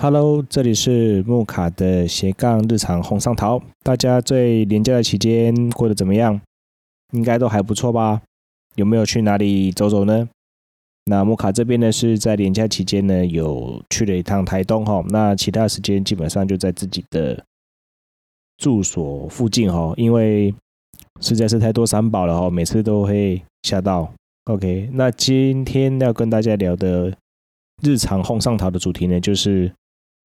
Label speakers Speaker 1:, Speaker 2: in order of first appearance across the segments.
Speaker 1: Hello，这里是木卡的斜杠日常红上桃。大家最连假的期间过得怎么样？应该都还不错吧？有没有去哪里走走呢？那木卡这边呢是在连假期间呢有去了一趟台东哈。那其他时间基本上就在自己的住所附近哈，因为实在是太多三宝了哈，每次都会吓到。OK，那今天要跟大家聊的日常红上桃的主题呢，就是。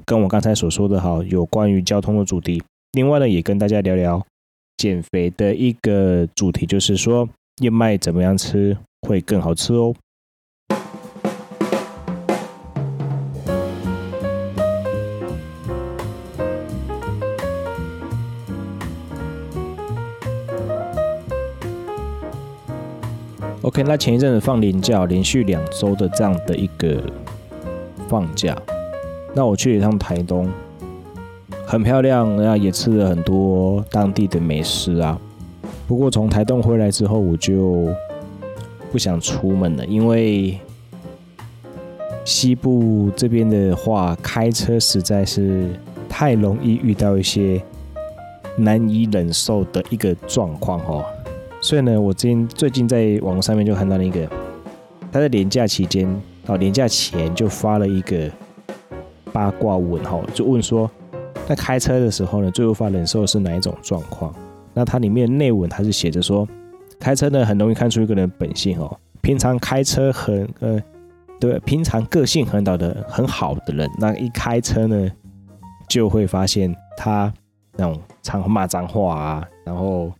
Speaker 1: 跟我刚才所说的哈，有关于交通的主题。另外呢，也跟大家聊聊减肥的一个主题，就是说燕麦怎么样吃会更好吃哦。OK，那前一阵子放连假，连续两周的这样的一个放假。那我去了一趟台东，很漂亮，那也吃了很多当地的美食啊。不过从台东回来之后，我就不想出门了，因为西部这边的话，开车实在是太容易遇到一些难以忍受的一个状况哦。所以呢，我今最近在网上面就看到了一个，他在年假期间哦，年假前就发了一个。八卦文哈，就问说，在开车的时候呢，最无法忍受是哪一种状况？那它里面内文它是写着说，开车呢很容易看出一个人本性哦。平常开车很呃，对，平常个性很好的很好的人，那一开车呢，就会发现他那种常骂脏话啊，然后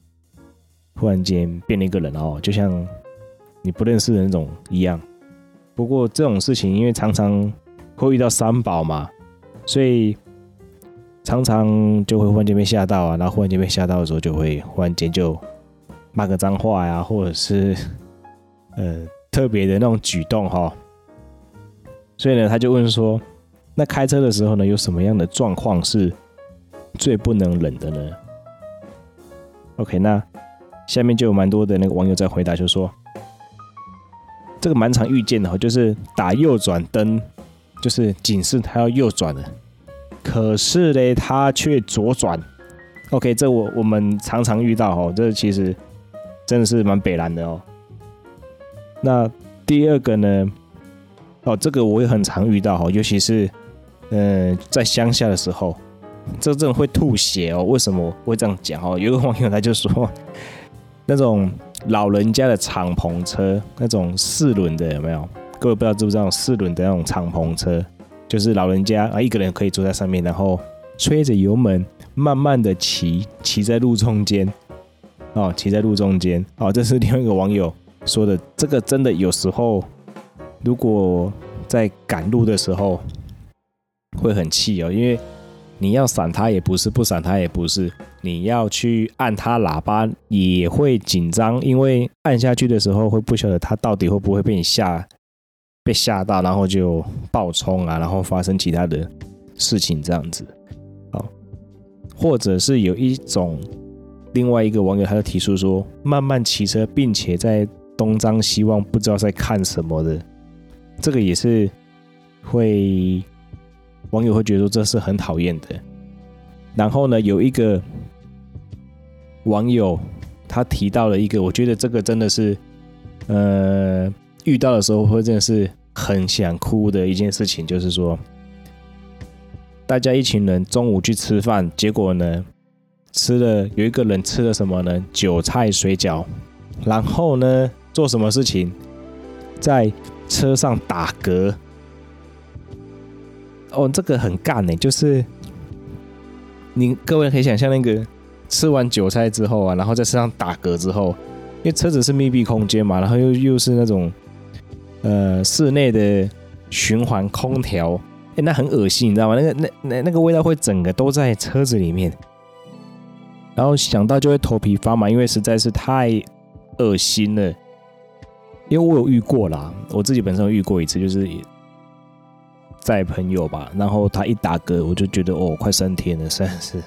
Speaker 1: 忽然间变了一个人哦，就像你不认识的那种一样。不过这种事情，因为常常。会遇到三宝嘛，所以常常就会忽然间被吓到啊，然后忽然间被吓到的时候，就会忽然间就骂个脏话呀，或者是 呃特别的那种举动哈。所以呢，他就问说，那开车的时候呢，有什么样的状况是最不能忍的呢？OK，那下面就有蛮多的那个网友在回答，就说这个蛮常遇见的，就是打右转灯。就是警示他要右转了，可是呢，他却左转。OK，这我我们常常遇到哦，这其实真的是蛮北烂的哦。那第二个呢？哦，这个我也很常遇到哦，尤其是嗯、在乡下的时候，这真的会吐血哦。为什么会这样讲哦？有个网友他就说，那种老人家的敞篷车，那种四轮的有没有？各位不知道知不知道四轮的那种敞篷车，就是老人家啊一个人可以坐在上面，然后吹着油门，慢慢的骑，骑在路中间，哦，骑在路中间，哦，这是另外一个网友说的，这个真的有时候，如果在赶路的时候会很气哦，因为你要闪他也不是，不闪他也不是，你要去按他喇叭也会紧张，因为按下去的时候会不晓得他到底会不会被你吓。被吓到，然后就爆冲啊，然后发生其他的事情这样子，好，或者是有一种另外一个网友，他就提出说，慢慢骑车，并且在东张西望，不知道在看什么的，这个也是会网友会觉得说这是很讨厌的。然后呢，有一个网友他提到了一个，我觉得这个真的是，呃。遇到的时候会真的是很想哭的一件事情，就是说，大家一群人中午去吃饭，结果呢，吃了有一个人吃了什么呢？韭菜水饺，然后呢，做什么事情？在车上打嗝。哦，这个很干呢，就是你各位可以想象那个吃完韭菜之后啊，然后在车上打嗝之后，因为车子是密闭空间嘛，然后又又是那种。呃，室内的循环空调，哎，那很恶心，你知道吗？那个、那、那、那个味道会整个都在车子里面，然后想到就会头皮发麻，因为实在是太恶心了。因为我有遇过啦，我自己本身有遇过一次，就是在朋友吧，然后他一打嗝，我就觉得哦，快升天了，实在是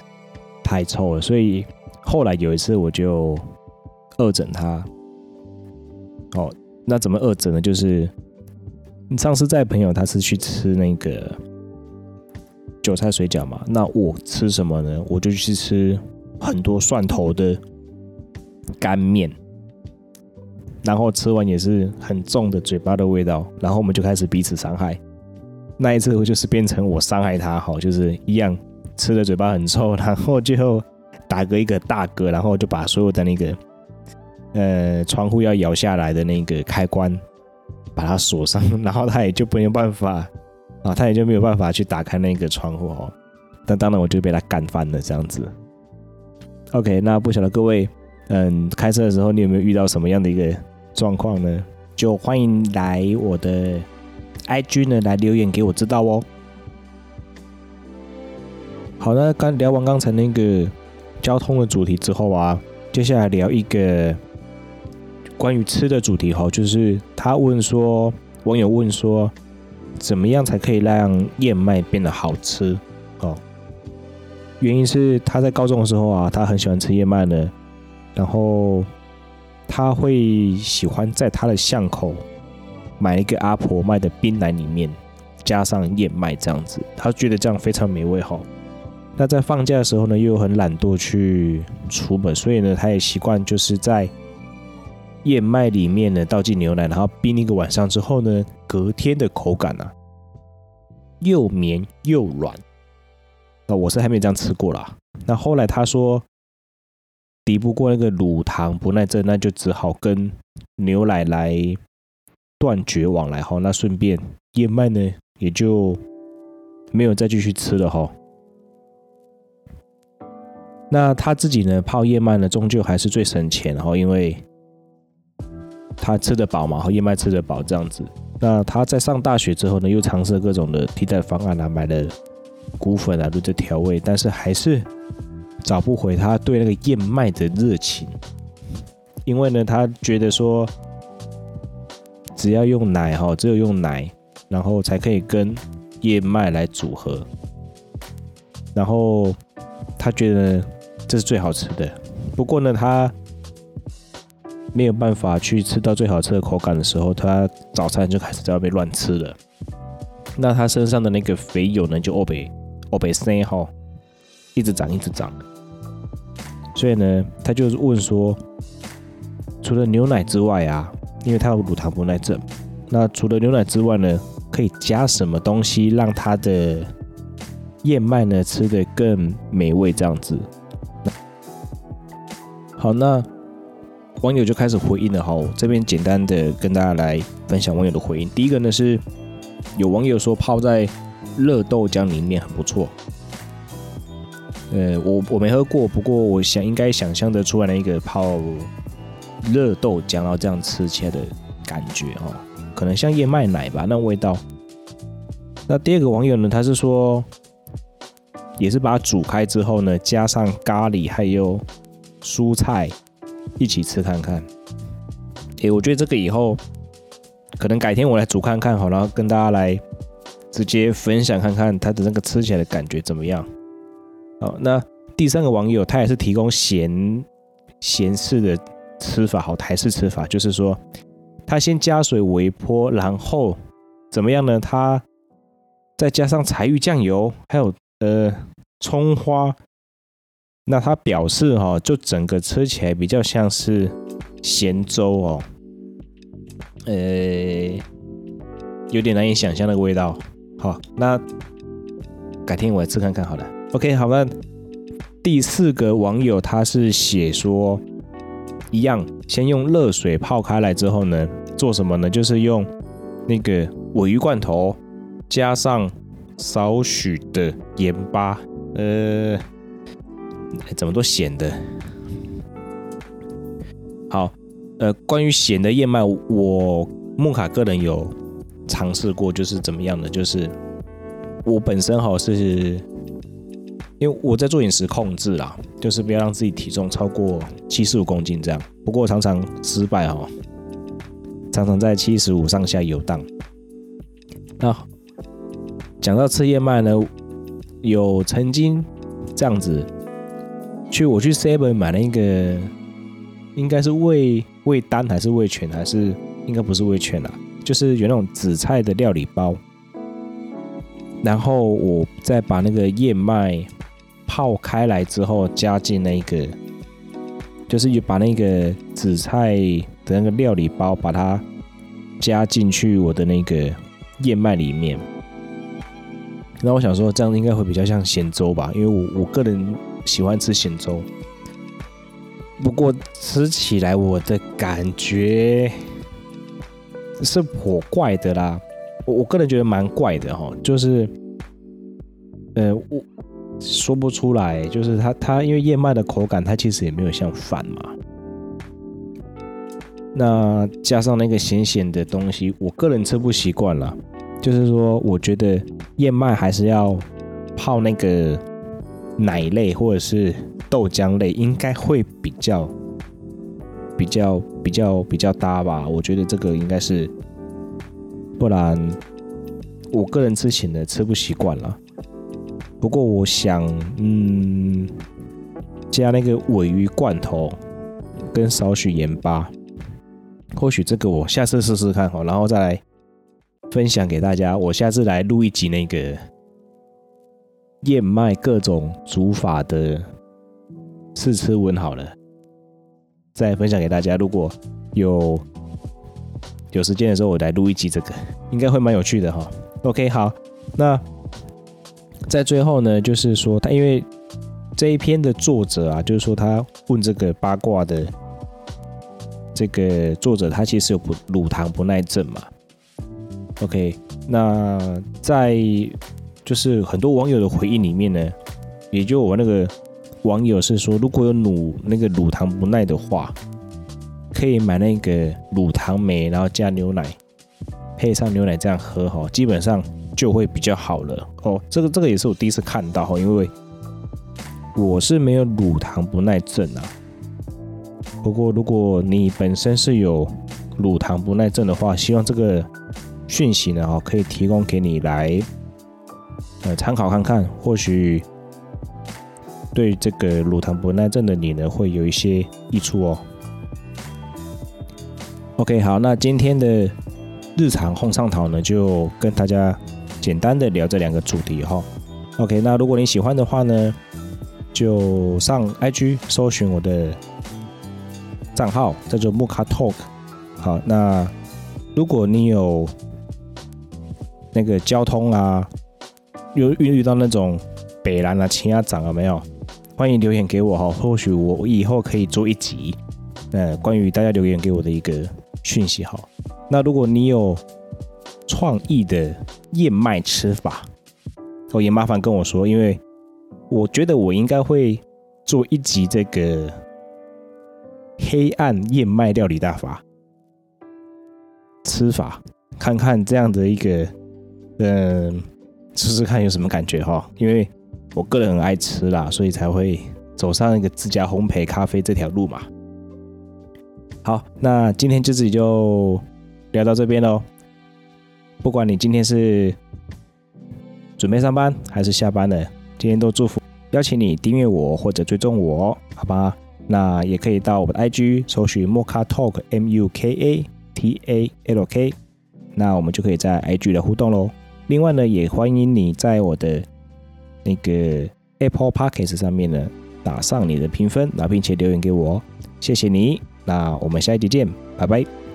Speaker 1: 太臭了。所以后来有一次我就恶整他，哦。那怎么恶整呢？就是你上次在朋友，他是去吃那个韭菜水饺嘛，那我吃什么呢？我就去吃很多蒜头的干面，然后吃完也是很重的嘴巴的味道，然后我们就开始彼此伤害。那一次我就是变成我伤害他，好，就是一样吃的嘴巴很臭，然后最后打个一个大嗝，然后就把所有的那个呃窗户要摇下来的那个开关把它锁上，然后他也就没有办法啊，他也就没有办法去打开那个窗户哦。但当然我就被他干翻了这样子。OK，那不晓得各位嗯开车的时候你有没有遇到什么样的一个状况呢？就欢迎来我的。IG 呢，来留言给我知道哦。好，那刚聊完刚才那个交通的主题之后啊，接下来聊一个关于吃的主题哈，就是他问说，网友问说，怎么样才可以让燕麦变得好吃？哦，原因是他在高中的时候啊，他很喜欢吃燕麦呢，然后他会喜欢在他的巷口。买一个阿婆卖的冰奶里面加上燕麦这样子，他觉得这样非常美味哈。那在放假的时候呢，又很懒惰去出门，所以呢，他也习惯就是在燕麦里面呢倒进牛奶，然后冰一个晚上之后呢，隔天的口感啊又绵又软。那我是还没这样吃过啦。那后来他说抵不过那个乳糖不耐症，那就只好跟牛奶来。断绝往来哈，那顺便燕麦呢也就没有再继续吃了哈。那他自己呢泡燕麦呢，终究还是最省钱哈，因为他吃得饱嘛，和燕麦吃得饱这样子。那他在上大学之后呢，又尝试各种的替代方案啊，买了谷粉啊，都在调味，但是还是找不回他对那个燕麦的热情，因为呢，他觉得说。只要用奶哈，只有用奶，然后才可以跟燕麦来组合。然后他觉得这是最好吃的。不过呢，他没有办法去吃到最好吃的口感的时候，他早餐就开始在外面乱吃了。那他身上的那个肥油呢，就欧北欧北生哈，一直长一直长。所以呢，他就是问说，除了牛奶之外啊。因为它有乳糖不耐症，那除了牛奶之外呢，可以加什么东西让它的燕麦呢吃得更美味？这样子。好，那网友就开始回应了哈，这边简单的跟大家来分享网友的回应。第一个呢是有网友说泡在热豆浆里面很不错，呃，我我没喝过，不过我想应该想象得出来的一个泡。热豆浆，然后这样吃起来的感觉哦，可能像燕麦奶吧，那味道。那第二个网友呢，他是说，也是把它煮开之后呢，加上咖喱还有蔬菜一起吃看看。诶，我觉得这个以后可能改天我来煮看看好，然后跟大家来直接分享看看它的那个吃起来的感觉怎么样。好，那第三个网友他也是提供咸咸式的。吃法好，台式吃法就是说，他先加水微波，然后怎么样呢？他再加上柴鱼酱油，还有呃葱花。那他表示哈，就整个吃起来比较像是咸粥哦，呃，有点难以想象那个味道。好，那改天我来吃看看好了。OK，好了，第四个网友他是写说。一样，先用热水泡开来之后呢，做什么呢？就是用那个鮪鱼罐头，加上少许的盐巴，呃，怎么都咸的。好，呃，关于咸的燕麦，我木卡个人有尝试过，就是怎么样的？就是我本身好是。因为我在做饮食控制啦，就是不要让自己体重超过七十五公斤这样。不过常常失败哦，常常在七十五上下游荡。那讲到吃燕麦呢，有曾经这样子去我去 Seven 买了一个，应该是味味丹还是味全还是应该不是味全啦，就是有那种紫菜的料理包。然后我再把那个燕麦泡开来之后，加进那个，就是把那个紫菜的那个料理包，把它加进去我的那个燕麦里面。那我想说，这样应该会比较像咸粥吧，因为我我个人喜欢吃咸粥。不过吃起来我的感觉是颇怪的啦，我我个人觉得蛮怪的哈，就是，呃，我说不出来，就是它它因为燕麦的口感，它其实也没有像饭嘛，那加上那个咸咸的东西，我个人吃不习惯啦。就是说，我觉得燕麦还是要泡那个奶类或者是豆浆类，应该会比较比较比较比较搭吧。我觉得这个应该是，不然我个人吃咸的吃不习惯了。不过我想，嗯，加那个鮪鱼罐头跟少许盐巴，或许这个我下次试试看好，然后再来。分享给大家，我下次来录一集那个燕麦各种煮法的试吃文好了，再分享给大家。如果有有时间的时候，我来录一集这个，应该会蛮有趣的哈。OK，好，那在最后呢，就是说他因为这一篇的作者啊，就是说他问这个八卦的这个作者，他其实有不乳糖不耐症嘛。OK，那在就是很多网友的回应里面呢，也就我那个网友是说，如果有乳那个乳糖不耐的话，可以买那个乳糖酶，然后加牛奶，配上牛奶这样喝哈，基本上就会比较好了哦。这个这个也是我第一次看到哈，因为我是没有乳糖不耐症啊。不过如果你本身是有乳糖不耐症的话，希望这个。讯息呢，哈，可以提供给你来，呃，参考看看，或许对这个乳糖不耐症的你呢，会有一些益处哦。OK，好，那今天的日常红上讨呢，就跟大家简单的聊这两个主题哈。OK，那如果你喜欢的话呢，就上 IG 搜寻我的账号，叫做木卡 Talk。好，那如果你有那个交通啊，有遇遇到那种北兰啊、青鸭掌了没有？欢迎留言给我哈，或许我以后可以做一集，呃，关于大家留言给我的一个讯息哈。那如果你有创意的燕麦吃法，哦，也麻烦跟我说，因为我觉得我应该会做一集这个黑暗燕麦料理大法吃法，看看这样的一个。嗯，试试看有什么感觉哈，因为我个人很爱吃啦，所以才会走上一个自家烘焙咖啡这条路嘛。好，那今天就自己就聊到这边喽。不管你今天是准备上班还是下班了，今天都祝福，邀请你订阅我或者追踪我，好吧？那也可以到我的 IG 搜寻 Muka Talk M U K A T A L K，那我们就可以在 IG 的互动喽。另外呢，也欢迎你在我的那个 Apple Podcast 上面呢打上你的评分，那并且留言给我哦，谢谢你。那我们下一集见，拜拜。